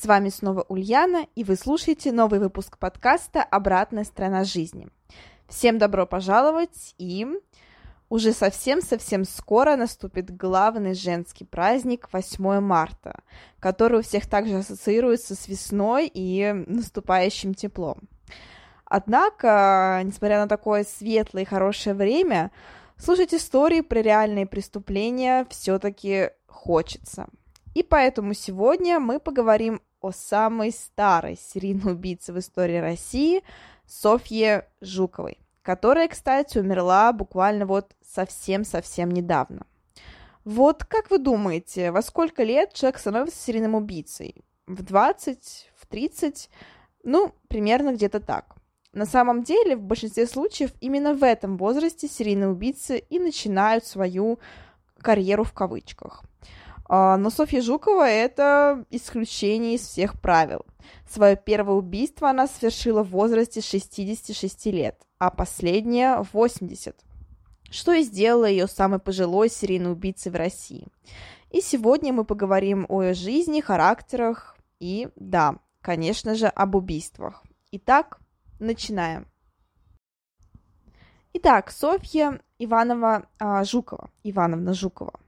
С вами снова Ульяна, и вы слушаете новый выпуск подкаста «Обратная сторона жизни». Всем добро пожаловать, и уже совсем-совсем скоро наступит главный женский праздник 8 марта, который у всех также ассоциируется с весной и наступающим теплом. Однако, несмотря на такое светлое и хорошее время, слушать истории про реальные преступления все-таки хочется – и поэтому сегодня мы поговорим о самой старой серийной убийце в истории России Софье Жуковой, которая, кстати, умерла буквально вот совсем-совсем недавно. Вот как вы думаете, во сколько лет человек становится серийным убийцей? В 20, в 30? Ну, примерно где-то так. На самом деле, в большинстве случаев именно в этом возрасте серийные убийцы и начинают свою карьеру в кавычках. А, но Софья Жукова – это исключение из всех правил. Свое первое убийство она совершила в возрасте 66 лет, а последнее – 80, что и сделало ее самой пожилой серийной убийцей в России. И сегодня мы поговорим о ее жизни, характерах и, да, конечно же, об убийствах. Итак, начинаем. Итак, Софья Иванова а, Жукова, Ивановна Жукова –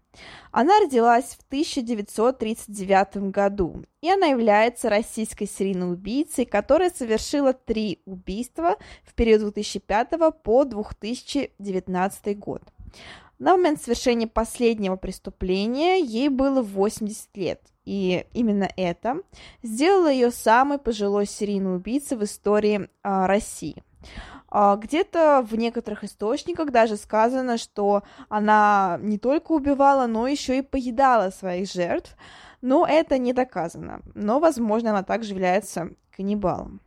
она родилась в 1939 году, и она является российской серийной убийцей, которая совершила три убийства в период 2005 по 2019 год. На момент совершения последнего преступления ей было 80 лет, и именно это сделало ее самой пожилой серийной убийцей в истории а, России. А, где-то в некоторых источниках даже сказано, что она не только убивала, но еще и поедала своих жертв. Но это не доказано. Но, возможно, она также является каннибалом.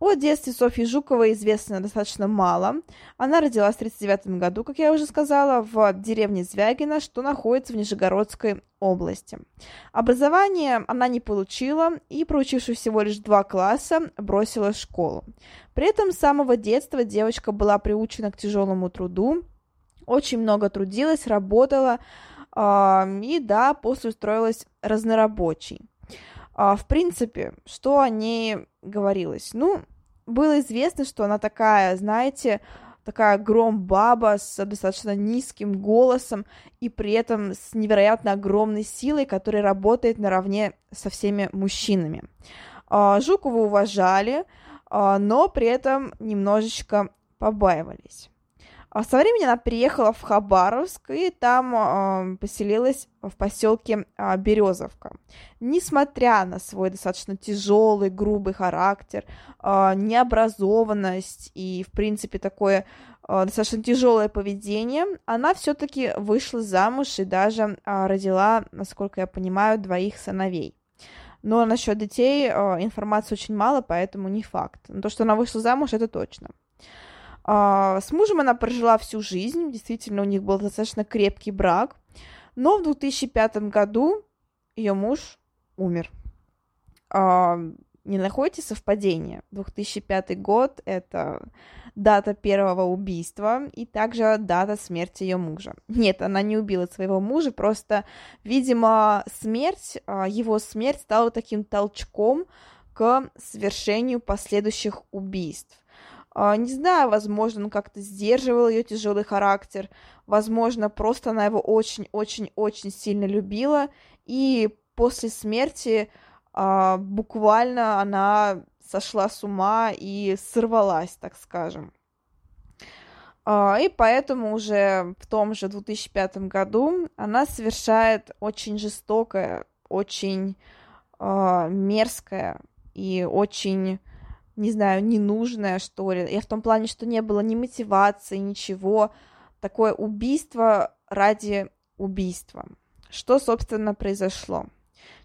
О детстве Софьи Жуковой известно достаточно мало. Она родилась в 1939 году, как я уже сказала, в деревне Звягино, что находится в Нижегородской области. Образование она не получила и, проучившись всего лишь два класса, бросила школу. При этом с самого детства девочка была приучена к тяжелому труду, очень много трудилась, работала, э, и да, после устроилась разнорабочей. А, в принципе, что о ней говорилось? Ну, было известно, что она такая, знаете, такая гром-баба с достаточно низким голосом и при этом с невероятно огромной силой, которая работает наравне со всеми мужчинами. А, Жукову уважали, а, но при этом немножечко побаивались. А со временем она переехала в Хабаровск и там э, поселилась в поселке э, Березовка. Несмотря на свой достаточно тяжелый, грубый характер, э, необразованность и, в принципе, такое э, достаточно тяжелое поведение, она все-таки вышла замуж и даже э, родила, насколько я понимаю, двоих сыновей. Но насчет детей информации очень мало, поэтому не факт. Но то, что она вышла замуж, это точно. А, с мужем она прожила всю жизнь, действительно, у них был достаточно крепкий брак, но в 2005 году ее муж умер. А, не находите совпадения? 2005 год — это дата первого убийства и также дата смерти ее мужа. Нет, она не убила своего мужа, просто, видимо, смерть, а, его смерть стала таким толчком к совершению последующих убийств. А, не знаю, возможно, он как-то сдерживал ее тяжелый характер, возможно, просто она его очень-очень-очень сильно любила, и после смерти а, буквально она сошла с ума и сорвалась, так скажем. А, и поэтому уже в том же 2005 году она совершает очень жестокое, очень мерзкое и очень не знаю, ненужное, что ли. Я в том плане, что не было ни мотивации, ничего. Такое убийство ради убийства. Что, собственно, произошло?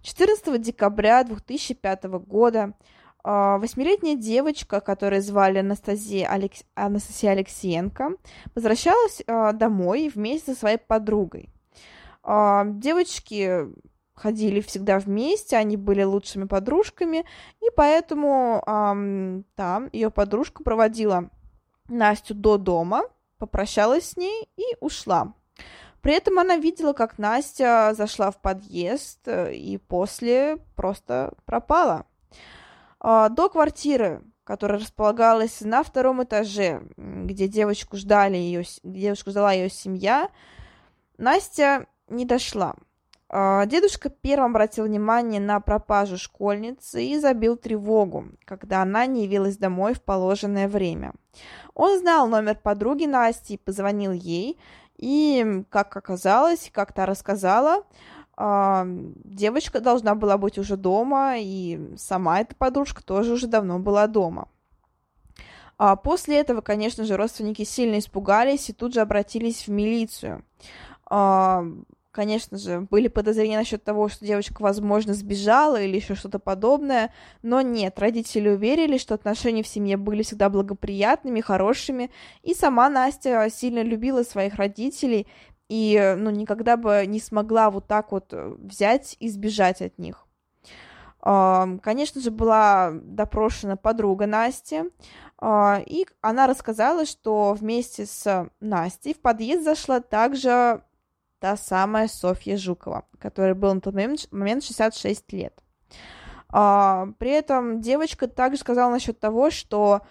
14 декабря 2005 года а, восьмилетняя девочка, которую звали Анастасия, Алекс... Анастасия Алексеенко, возвращалась а, домой вместе со своей подругой. А, девочки ходили всегда вместе, они были лучшими подружками, и поэтому там ее подружка проводила Настю до дома, попрощалась с ней и ушла. При этом она видела, как Настя зашла в подъезд э, и после просто пропала. А, до квартиры, которая располагалась на втором этаже, где девочку ждали ее, девочку ждала ее семья, Настя не дошла. А, дедушка первым обратил внимание на пропажу школьницы и забил тревогу, когда она не явилась домой в положенное время. Он знал номер подруги Насти позвонил ей, и, как оказалось, как то рассказала, а, девочка должна была быть уже дома, и сама эта подружка тоже уже давно была дома. А после этого, конечно же, родственники сильно испугались и тут же обратились в милицию. Конечно же, были подозрения насчет того, что девочка, возможно, сбежала или еще что-то подобное, но нет, родители уверили, что отношения в семье были всегда благоприятными, хорошими, и сама Настя сильно любила своих родителей, и, ну, никогда бы не смогла вот так вот э, взять и сбежать от них. Конечно же, была допрошена подруга Насти, а, и она рассказала, что вместе с Настей в подъезд зашла также та самая Софья Жукова, которой был на тот момент 66 лет. А, при этом девочка также сказала насчет того, что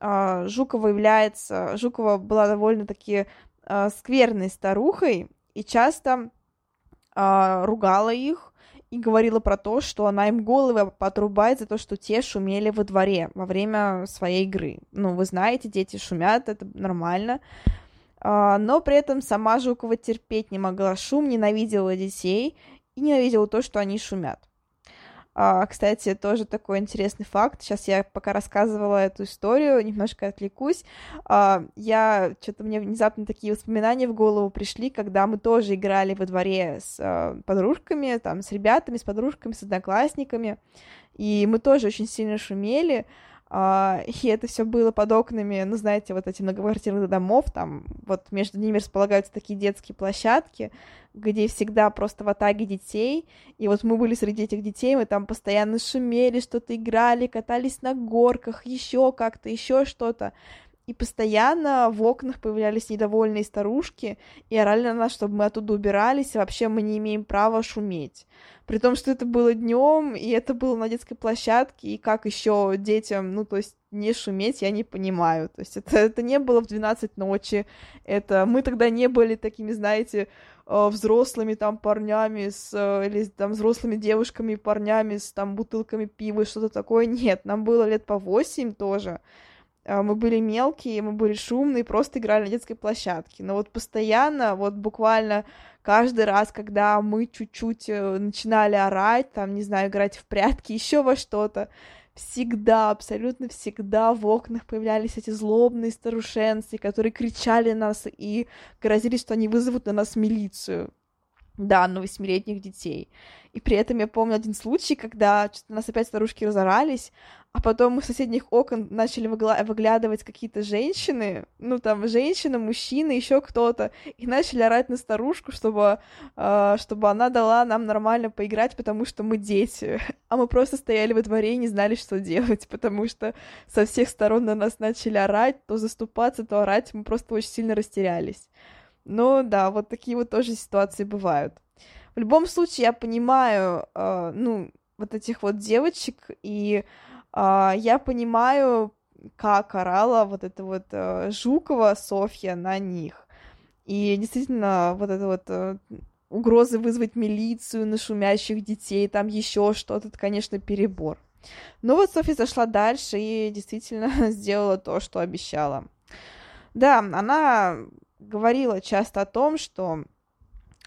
а, Жукова является, Жукова была довольно-таки э, скверной старухой и часто э, ругала их и говорила про то, что она им головы потрубает за то, что те шумели во дворе во время своей игры. Ну, вы знаете, дети шумят, это нормально. Uh, но при этом сама Жукова терпеть не могла шум, ненавидела детей и ненавидела то, что они шумят. А, кстати, тоже такой интересный факт. Сейчас я пока рассказывала эту историю, немножко отвлекусь. А, я что-то мне внезапно такие воспоминания в голову пришли, когда мы тоже играли во дворе с а, подружками, там, с ребятами, с подружками, с одноклассниками. И мы тоже очень сильно шумели. Uh, и это все было под окнами, ну, знаете, вот эти многоквартирных домов, там вот между ними располагаются такие детские площадки, где всегда просто в атаге детей, и вот мы были среди этих детей, мы там постоянно шумели, что-то играли, катались на горках, еще как-то, еще что-то, и постоянно в окнах появлялись недовольные старушки и орали на нас, чтобы мы оттуда убирались, и вообще мы не имеем права шуметь. При том, что это было днем, и это было на детской площадке, и как еще детям, ну, то есть не шуметь, я не понимаю. То есть это, это не было в 12 ночи, это мы тогда не были такими, знаете, э, взрослыми там парнями с, э, или там взрослыми девушками и парнями с там бутылками пива, что-то такое. Нет, нам было лет по 8 тоже. А, мы были мелкие, мы были шумные, просто играли на детской площадке. Но вот постоянно, вот буквально каждый раз, когда мы чуть-чуть э, начинали орать, там, не знаю, играть в прятки, еще во что-то, всегда, абсолютно всегда в окнах появлялись эти злобные старушенцы, которые кричали на нас и грозили, что они вызовут на нас милицию. Да, на восьмилетних детей. И при этом я помню один случай, когда нас опять старушки разорались, а потом из соседних окон начали выгла- выглядывать какие-то женщины, ну там женщина, мужчина, еще кто-то, и начали орать на старушку, чтобы, э, чтобы она дала нам нормально поиграть, потому что мы дети. А мы просто стояли во дворе и не знали, что делать, потому что со всех сторон на нас начали орать, то заступаться, то орать, мы просто очень сильно растерялись. Ну да, вот такие вот тоже ситуации бывают. В любом случае, я понимаю, э, ну, вот этих вот девочек, и э, я понимаю, как орала вот эта вот э, Жукова Софья на них. И действительно, вот это вот э, угрозы вызвать милицию на шумящих детей, там еще что-то, это, конечно, перебор. Но вот Софья зашла дальше и действительно сделала то, что обещала. Да, она говорила часто о том, что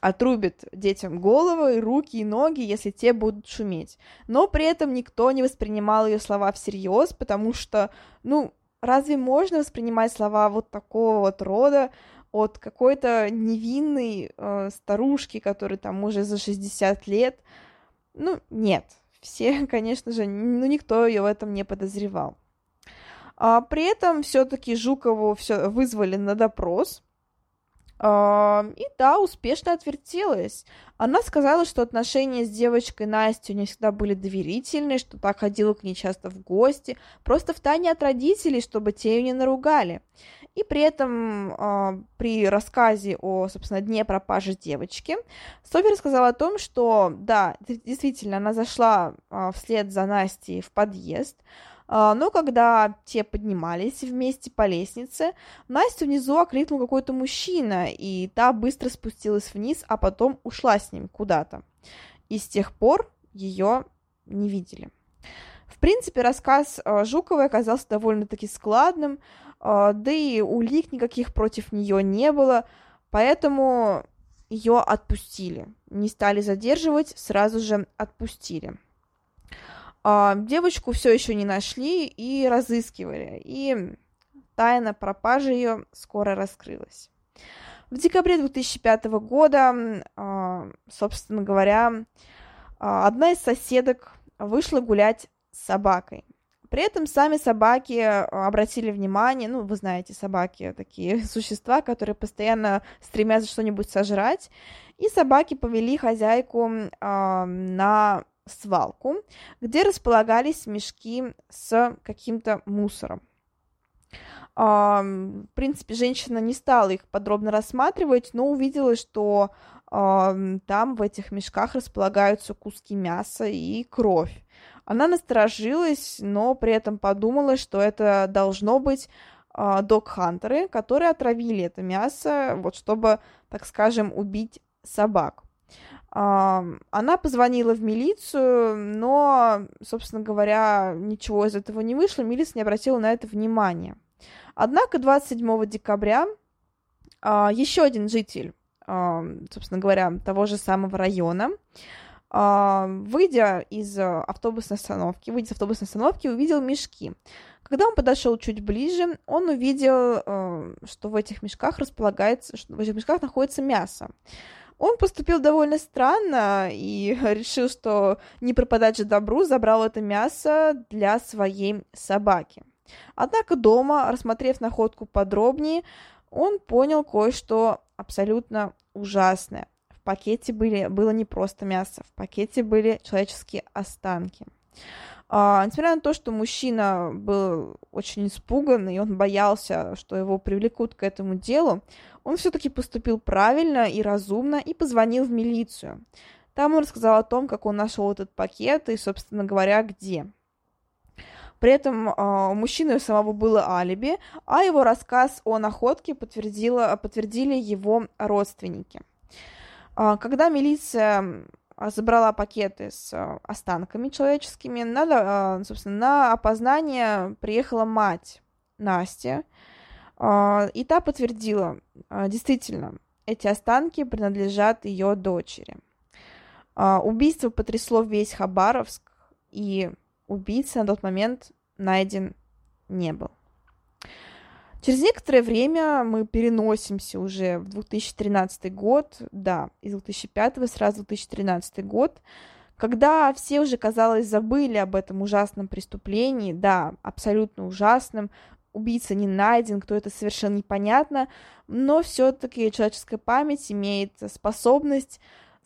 отрубит детям головы, руки и ноги, если те будут шуметь. Но при этом никто не воспринимал ее слова всерьез, потому что, ну, разве можно воспринимать слова вот такого вот рода от какой-то невинной э, старушки, которой там уже за 60 лет? Ну, нет, все, конечно же, ну, никто ее в этом не подозревал. А, при этом все-таки Жукову все вызвали на допрос, и да, успешно отвертелась. Она сказала, что отношения с девочкой Настей у нее всегда были доверительные, что так ходила к ней часто в гости, просто в тайне от родителей, чтобы те ее не наругали. И при этом при рассказе о, собственно, дне пропажи девочки, Софья рассказала о том, что, да, действительно, она зашла э, вслед за Настей в подъезд, а, но когда те поднимались вместе по лестнице, Настю внизу окликнул какой-то мужчина, и та быстро спустилась вниз, а потом ушла с ним куда-то. И с тех пор ее не видели. В принципе, рассказ а, Жуковой оказался довольно-таки складным, а, да и улик никаких против нее не было, поэтому ее отпустили. Не стали задерживать, сразу же отпустили. А, девочку все еще не нашли и разыскивали, и тайна пропажи ее скоро раскрылась. В декабре 2005 года, а, собственно говоря, а, одна из соседок вышла гулять с собакой. При этом сами собаки обратили внимание, ну, вы знаете, собаки такие существа, которые постоянно стремятся что-нибудь сожрать, и собаки повели хозяйку э, на свалку, где располагались мешки с каким-то мусором. В принципе, женщина не стала их подробно рассматривать, но увидела, что там в этих мешках располагаются куски мяса и кровь. Она насторожилась, но при этом подумала, что это должно быть док-хантеры, которые отравили это мясо, вот чтобы, так скажем, убить собак. Она позвонила в милицию, но, собственно говоря, ничего из этого не вышло, милиция не обратила на это внимания. Однако 27 декабря а, еще один житель, собственно говоря, того же самого района, выйдя из автобусной остановки, выйдя из автобусной остановки, увидел мешки. Когда он подошел чуть ближе, он увидел, что в этих мешках располагается, что в этих мешках находится мясо. Он поступил довольно странно и решил, что не пропадать же добру, забрал это мясо для своей собаки. Однако дома, рассмотрев находку подробнее, он понял кое-что абсолютно ужасное. В пакете были, было не просто мясо, в пакете были человеческие останки. А, несмотря на то, что мужчина был очень испуган, и он боялся, что его привлекут к этому делу, он все-таки поступил правильно и разумно и позвонил в милицию. Там он рассказал о том, как он нашел этот пакет и, собственно говоря, где. При этом э, у мужчины у самого было алиби, а его рассказ о находке подтвердила, подтвердили его родственники. Э, когда милиция а, забрала пакеты с а, останками человеческими. Надо, а, собственно, на опознание приехала мать Настя, и та подтвердила, действительно, эти останки принадлежат ее дочери. Убийство потрясло весь Хабаровск, и убийца на тот момент найден не был. Через некоторое время мы переносимся уже в 2013 год, да, из 2005 сразу в 2013 год, когда все уже, казалось, забыли об этом ужасном преступлении, да, абсолютно ужасном, убийца не найден, кто это совершенно непонятно, но все-таки человеческая память имеет способность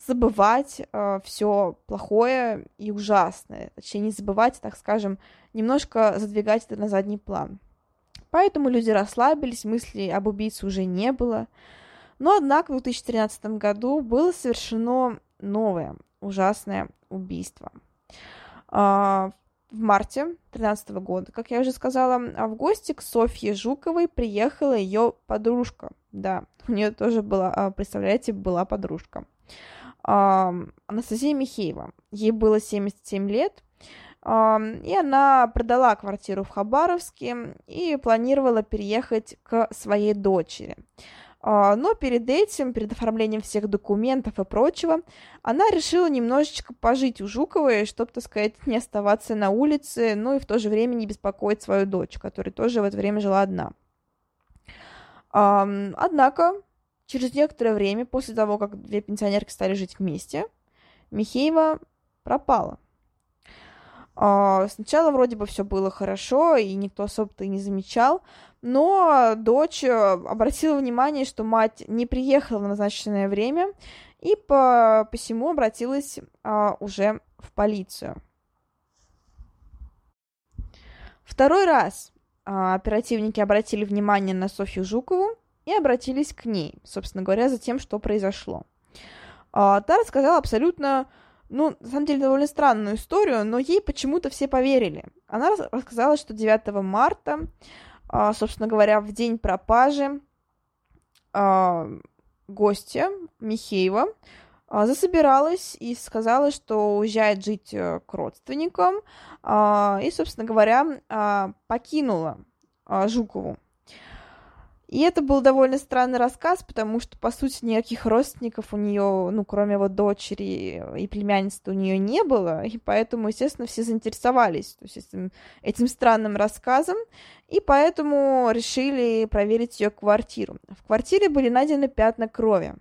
забывать э, все плохое и ужасное, точнее не забывать, так скажем, немножко задвигать это на задний план. Поэтому люди расслабились, мыслей об убийце уже не было. Но, однако, в 2013 году было совершено новое ужасное убийство. А, в марте 2013 года, как я уже сказала, в гости к Софье Жуковой приехала ее подружка. Да, у нее тоже была, а, представляете, была подружка. Анастасия Михеева. Ей было 77 лет, и она продала квартиру в Хабаровске и планировала переехать к своей дочери. А, но перед этим, перед оформлением всех документов и прочего, она решила немножечко пожить у Жуковой, чтобы, так сказать, не оставаться на улице, ну и в то же время не беспокоить свою дочь, которая тоже в это время жила одна. Однако, через некоторое время, после того, как две пенсионерки стали жить вместе, Михеева пропала. А, сначала вроде бы все было хорошо, и никто особо-то и не замечал, но дочь э, обратила внимание, что мать не приехала в назначенное время, и по посему обратилась а, уже в полицию. Второй раз а, оперативники обратили внимание на Софью Жукову и обратились к ней, собственно говоря, за тем, что произошло. А, та рассказала абсолютно, ну, на самом деле, довольно странную историю, но ей почему-то все поверили. Она рассказала, что 9 марта, а, собственно говоря, в день пропажи а, гостья Михеева а, засобиралась и сказала, что уезжает жить э, к родственникам, и, собственно говоря, покинула Жукову. И это был довольно странный рассказ, потому что, по сути, никаких родственников у нее, ну, кроме вот дочери и племянницы у нее не было, и поэтому, естественно, все заинтересовались то есть, этим, этим странным рассказом, и поэтому решили проверить ее квартиру. В квартире были найдены пятна крови.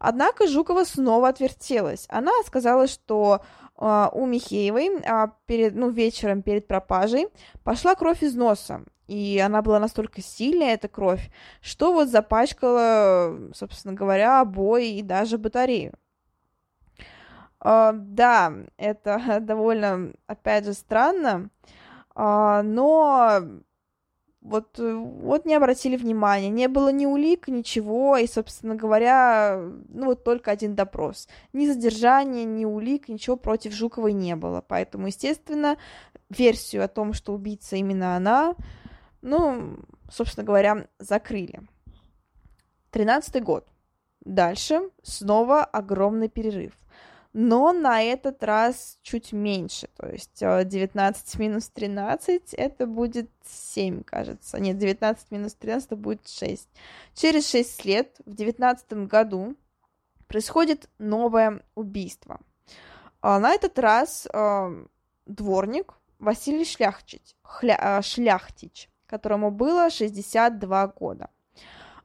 Однако Жукова снова отвертелась. Она сказала, что Uh, у Михеевой uh, перед, ну, вечером перед пропажей пошла кровь из носа, и она была настолько сильная, эта кровь, что вот запачкала, собственно говоря, обои и даже батарею. Uh, да, это довольно, опять же, странно, uh, но вот, вот не обратили внимания, не было ни улик, ничего, и, собственно говоря, ну вот только один допрос. Ни задержания, ни улик, ничего против Жуковой не было, поэтому, естественно, версию о том, что убийца именно она, ну, собственно говоря, закрыли. Тринадцатый год. Дальше снова огромный перерыв. Но на этот раз чуть меньше. То есть 19 э, минус 13 это будет 7, кажется. Нет, 19 минус 13 это будет 6. Через 6 лет, в 19 году, происходит новое убийство. А на этот раз э, дворник Василий Шляхтич, Хля, э, Шляхтич которому было 62 года.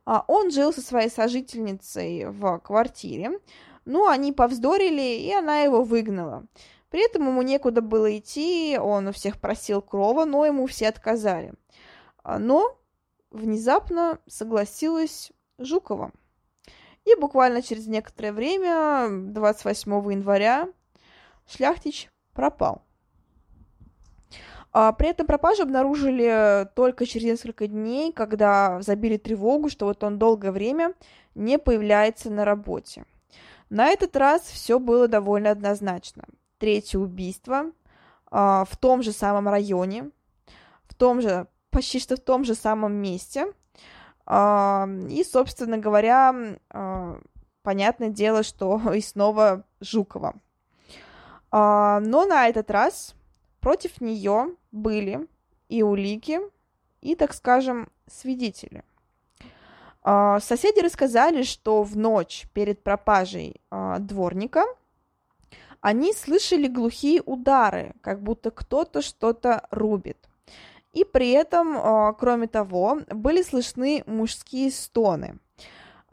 А он жил со своей сожительницей в квартире, ну, они повздорили, и она его выгнала. При этом ему некуда было идти, он у всех просил крова, но ему все отказали. А, но внезапно согласилась Жукова. И буквально через некоторое время, 28 января, Шляхтич пропал. А, при этом пропажу обнаружили только через несколько дней, когда забили тревогу, что вот он долгое время не появляется на работе. На этот раз все было довольно однозначно. Третье убийство а, в том же самом районе, в том же, почти что в том же самом месте. А, и, собственно говоря, понятное дело, что и снова Жукова. Но на этот раз Против нее были и улики, и, так скажем, свидетели. А, соседи рассказали, что в ночь перед пропажей а, дворника они слышали глухие удары, как будто кто-то что-то рубит. И при этом, а, кроме того, были слышны мужские стоны –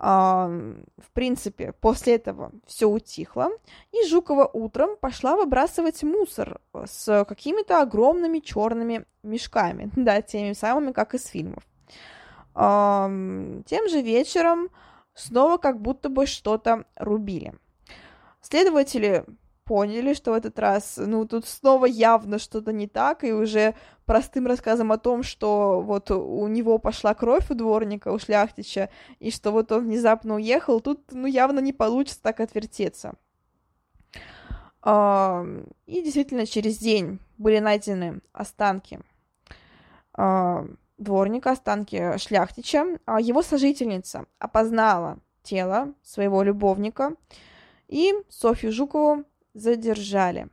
в принципе, после этого все утихло, и Жукова утром пошла выбрасывать мусор с какими-то огромными черными мешками, да, теми самыми, как из фильмов. Тем же вечером снова как будто бы что-то рубили. Следователи поняли, что в этот раз, ну, тут снова явно что-то не так, и уже простым рассказом о том, что вот у него пошла кровь у дворника, у шляхтича, и что вот он внезапно уехал, тут, ну, явно не получится так отвертеться. И действительно, через день были найдены останки дворника, останки шляхтича. А его сожительница опознала тело своего любовника, и Софью Жукову задержали.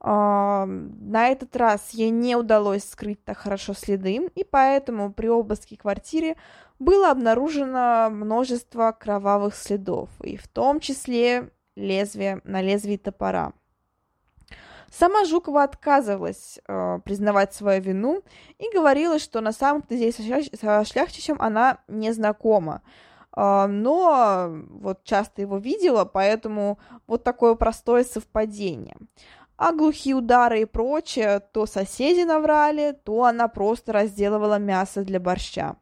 На этот раз ей не удалось скрыть так хорошо следы, и поэтому при обыске квартиры было обнаружено множество кровавых следов, и в том числе лезвие на лезвии топора. Сама Жукова отказывалась э, признавать свою вину и говорила, что на самом деле со Шляхтичем она не знакома. А, но вот часто его видела, поэтому вот такое простое совпадение. А глухие удары и прочее, то соседи наврали, то она просто разделывала мясо для борща.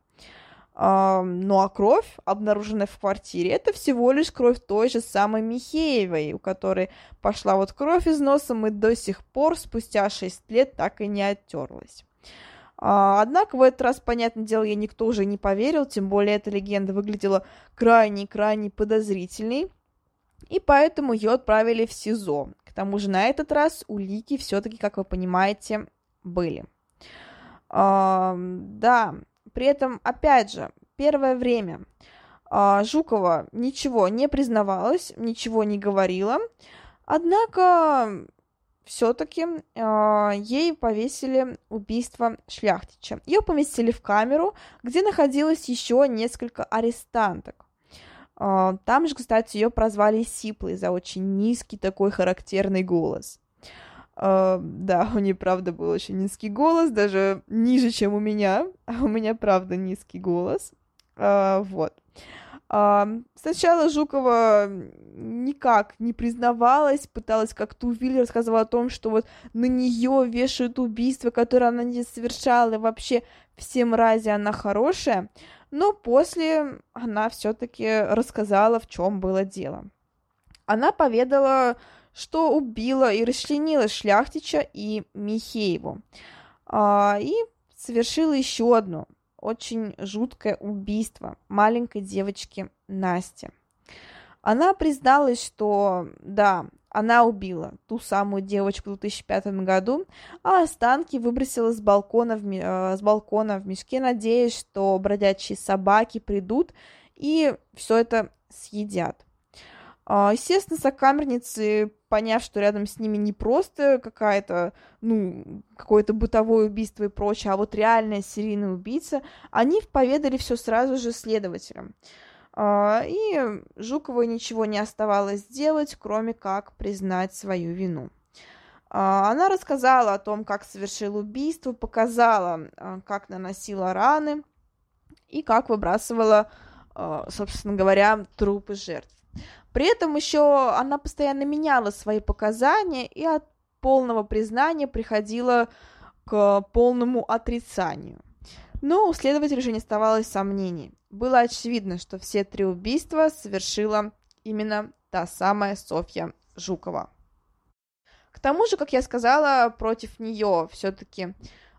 Ну а кровь, обнаруженная в квартире, это всего лишь кровь той же самой Михеевой, у которой пошла вот кровь из носа, и до сих пор, спустя 6 лет, так и не оттерлась. А, однако в этот раз, понятное дело, ей никто уже не поверил, тем более эта легенда выглядела крайне-крайне подозрительной, и поэтому ее отправили в СИЗО. К тому же на этот раз улики все-таки, как вы понимаете, были. А, да, при этом, опять же, первое время а, Жукова ничего не признавалась, ничего не говорила, однако все-таки э, а, ей повесили убийство шляхтича. Ее поместили в камеру, где находилось еще несколько арестанток. Э, там же, кстати, ее прозвали Сиплой за очень низкий такой характерный голос. Uh, да, у нее, правда, был очень низкий голос, даже ниже, чем у меня. А у меня, правда, низкий голос. Uh, вот. Uh, сначала Жукова никак не признавалась, пыталась как-то увидеть, рассказывала о том, что вот на нее вешают убийство, которое она не совершала, и вообще всем рази она хорошая. Но после она все-таки рассказала, в чем было дело. Она поведала, что убила и расчленила Шляхтича и Михееву. А, и совершила еще одно очень жуткое убийство маленькой девочки Насти. Она призналась, что да, она убила ту самую девочку в 2005 году, а останки выбросила с балкона в, э, с балкона в мешке, надеясь, что бродячие собаки придут и все это съедят. А, естественно, сокамерницы, поняв, что рядом с ними не просто какая-то, ну, какое-то бытовое убийство и прочее, а вот реальная серийная убийца, они поведали все сразу же следователям. А, и Жуковой ничего не оставалось сделать, кроме как признать свою вину. А, она рассказала о том, как совершила убийство, показала, как наносила раны и как выбрасывала, собственно говоря, трупы жертв. При этом еще она постоянно меняла свои показания и от полного признания приходила к полному отрицанию. Но у следователя же не оставалось сомнений. Было очевидно, что все три убийства совершила именно та самая Софья Жукова. К тому же, как я сказала, против нее все-таки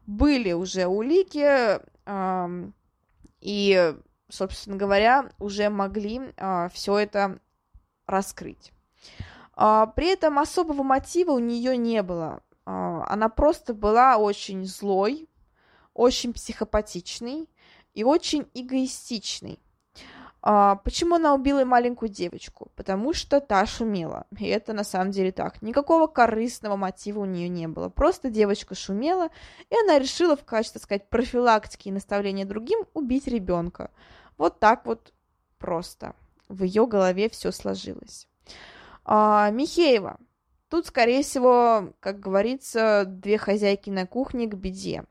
были уже улики, э, и, собственно говоря, уже могли э, все это раскрыть. А, при этом особого мотива у нее не было. А, она просто была очень злой, очень психопатичной и очень эгоистичной. А, почему она убила маленькую девочку? Потому что та шумела. И это на самом деле так. Никакого корыстного мотива у нее не было. Просто девочка шумела, и она решила в качестве, так сказать, профилактики и наставления другим убить ребенка. Вот так вот просто в ее голове все сложилось. А, Михеева. Тут, скорее всего, как говорится, две хозяйки на кухне к беде.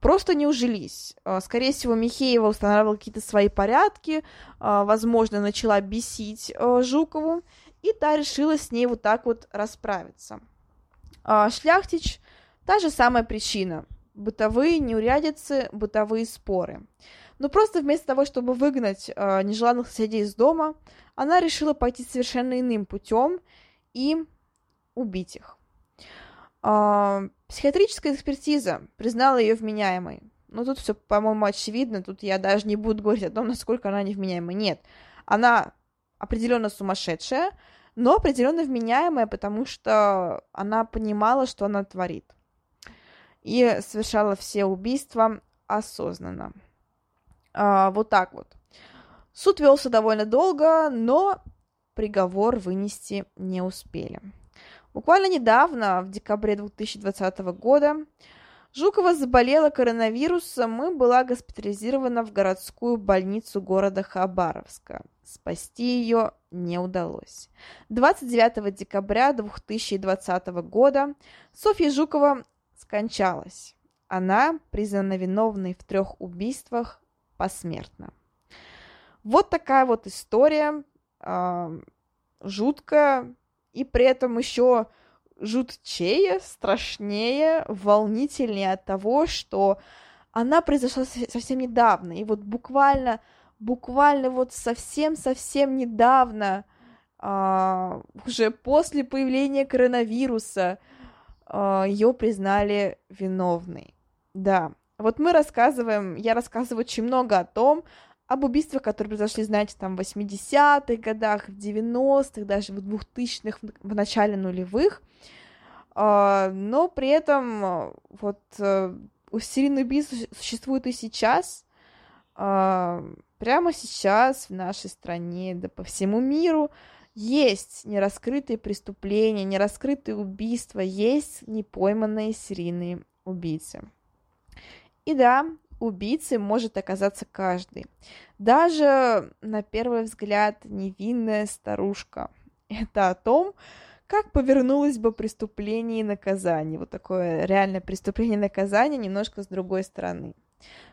Просто не ужились. А, скорее всего, Михеева устанавливала какие-то свои порядки, а, возможно, начала бесить а, Жукову, и та решила с ней вот так вот расправиться. Шляхтич – та же самая причина. Бытовые неурядицы, бытовые споры. Но просто вместо того, чтобы выгнать э, нежеланных соседей из дома, она решила пойти совершенно иным путем и убить их. Э, психиатрическая экспертиза признала ее вменяемой. Но тут все, по-моему, очевидно. Тут я даже не буду говорить о том, насколько она невменяемая. Нет, она определенно сумасшедшая, но определенно вменяемая, потому что она понимала, что она творит. И совершала все убийства осознанно. А, вот так вот. Суд велся довольно долго, но приговор вынести не успели. Буквально недавно, в декабре 2020 года, Жукова заболела коронавирусом и была госпитализирована в городскую больницу города Хабаровска. Спасти ее не удалось. 29 декабря 2020 года Софья Жукова скончалась. Она признана виновной в трех убийствах посмертно. Вот такая вот история, э, жуткая, и при этом еще жутчее, страшнее, волнительнее от того, что она произошла совсем недавно, и вот буквально, буквально вот совсем-совсем недавно, а, уже после появления коронавируса, а, ее признали виновной. Да, вот мы рассказываем, я рассказываю очень много о том, об убийствах, которые произошли, знаете, там в 80-х годах, в 90-х, даже в 2000-х, в начале нулевых, а, но при этом вот э, у серийных убийств существует и сейчас, а, прямо сейчас в нашей стране, да по всему миру, есть нераскрытые преступления, нераскрытые убийства, есть непойманные серийные убийцы. И да, убийцей может оказаться каждый. Даже, на первый взгляд, невинная старушка. Это о том, как повернулось бы преступление и наказание. Вот такое реальное преступление и наказание немножко с другой стороны.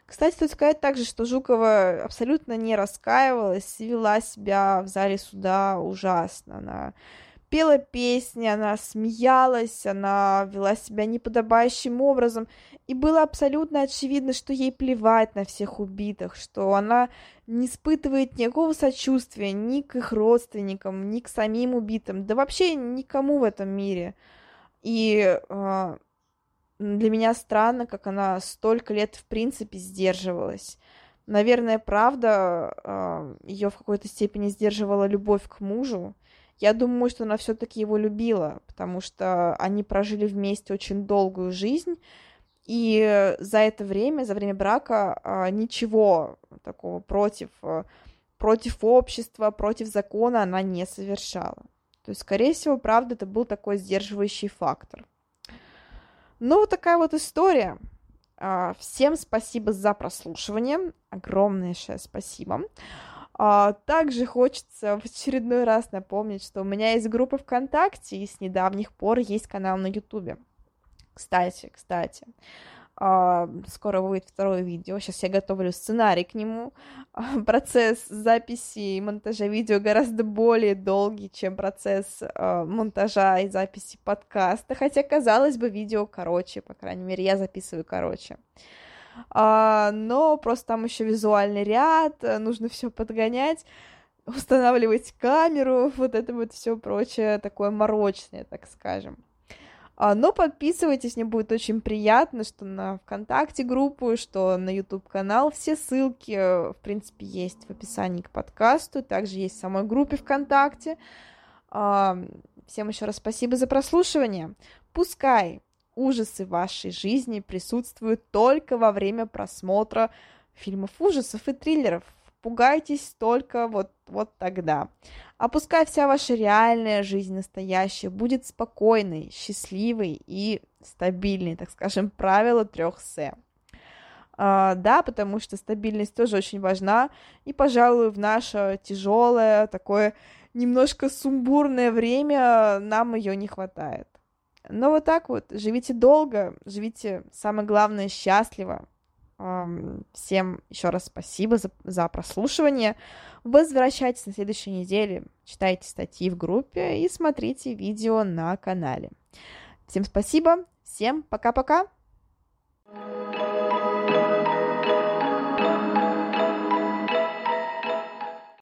Кстати, тут сказать также, что Жукова абсолютно не раскаивалась, вела себя в зале суда ужасно. Она пела песни, она смеялась, она вела себя неподобающим образом, и было абсолютно очевидно, что ей плевать на всех убитых, что она не испытывает никакого сочувствия ни к их родственникам, ни к самим убитым, да вообще никому в этом мире. И э, для меня странно, как она столько лет в принципе сдерживалась. Наверное, правда, э, ее в какой-то степени сдерживала любовь к мужу, я думаю, что она все-таки его любила, потому что они прожили вместе очень долгую жизнь, и за это время, за время брака, а, ничего такого против, а, против общества, против закона она не совершала. То есть, скорее всего, правда, это был такой сдерживающий фактор. Ну, вот такая вот история. А, всем спасибо за прослушивание. Огромное спасибо. А, также хочется в очередной раз напомнить, что у меня есть группа ВКонтакте, и с недавних пор есть канал на Ютубе. Кстати, кстати, а, скоро будет второе видео. Сейчас я готовлю сценарий к нему. Процесс записи и монтажа видео гораздо более долгий, чем процесс а, монтажа и записи подкаста. Хотя, казалось бы, видео короче, по крайней мере, я записываю короче. Но просто там еще визуальный ряд, э, нужно все подгонять, устанавливать камеру, вот это вот все прочее, такое морочное, так скажем. А, но подписывайтесь, мне будет очень приятно, что на ВКонтакте группу, что на YouTube канал. Все ссылки, э, в принципе, есть в описании к подкасту, также есть в самой группе ВКонтакте. А, всем еще раз спасибо за прослушивание. Пускай ужасы вашей жизни присутствуют только во время просмотра фильмов ужасов и триллеров. Пугайтесь только вот, вот тогда. А пускай вся ваша реальная жизнь настоящая будет спокойной, счастливой и стабильной, так скажем, правило трех С. Uh, да, потому что стабильность тоже очень важна, и, пожалуй, в наше тяжелое, такое немножко сумбурное время нам ее не хватает. Но вот так вот, живите долго, живите, самое главное, счастливо. Всем еще раз спасибо за, за прослушивание. Возвращайтесь на следующей неделе, читайте статьи в группе и смотрите видео на канале. Всем спасибо, всем пока-пока. thank you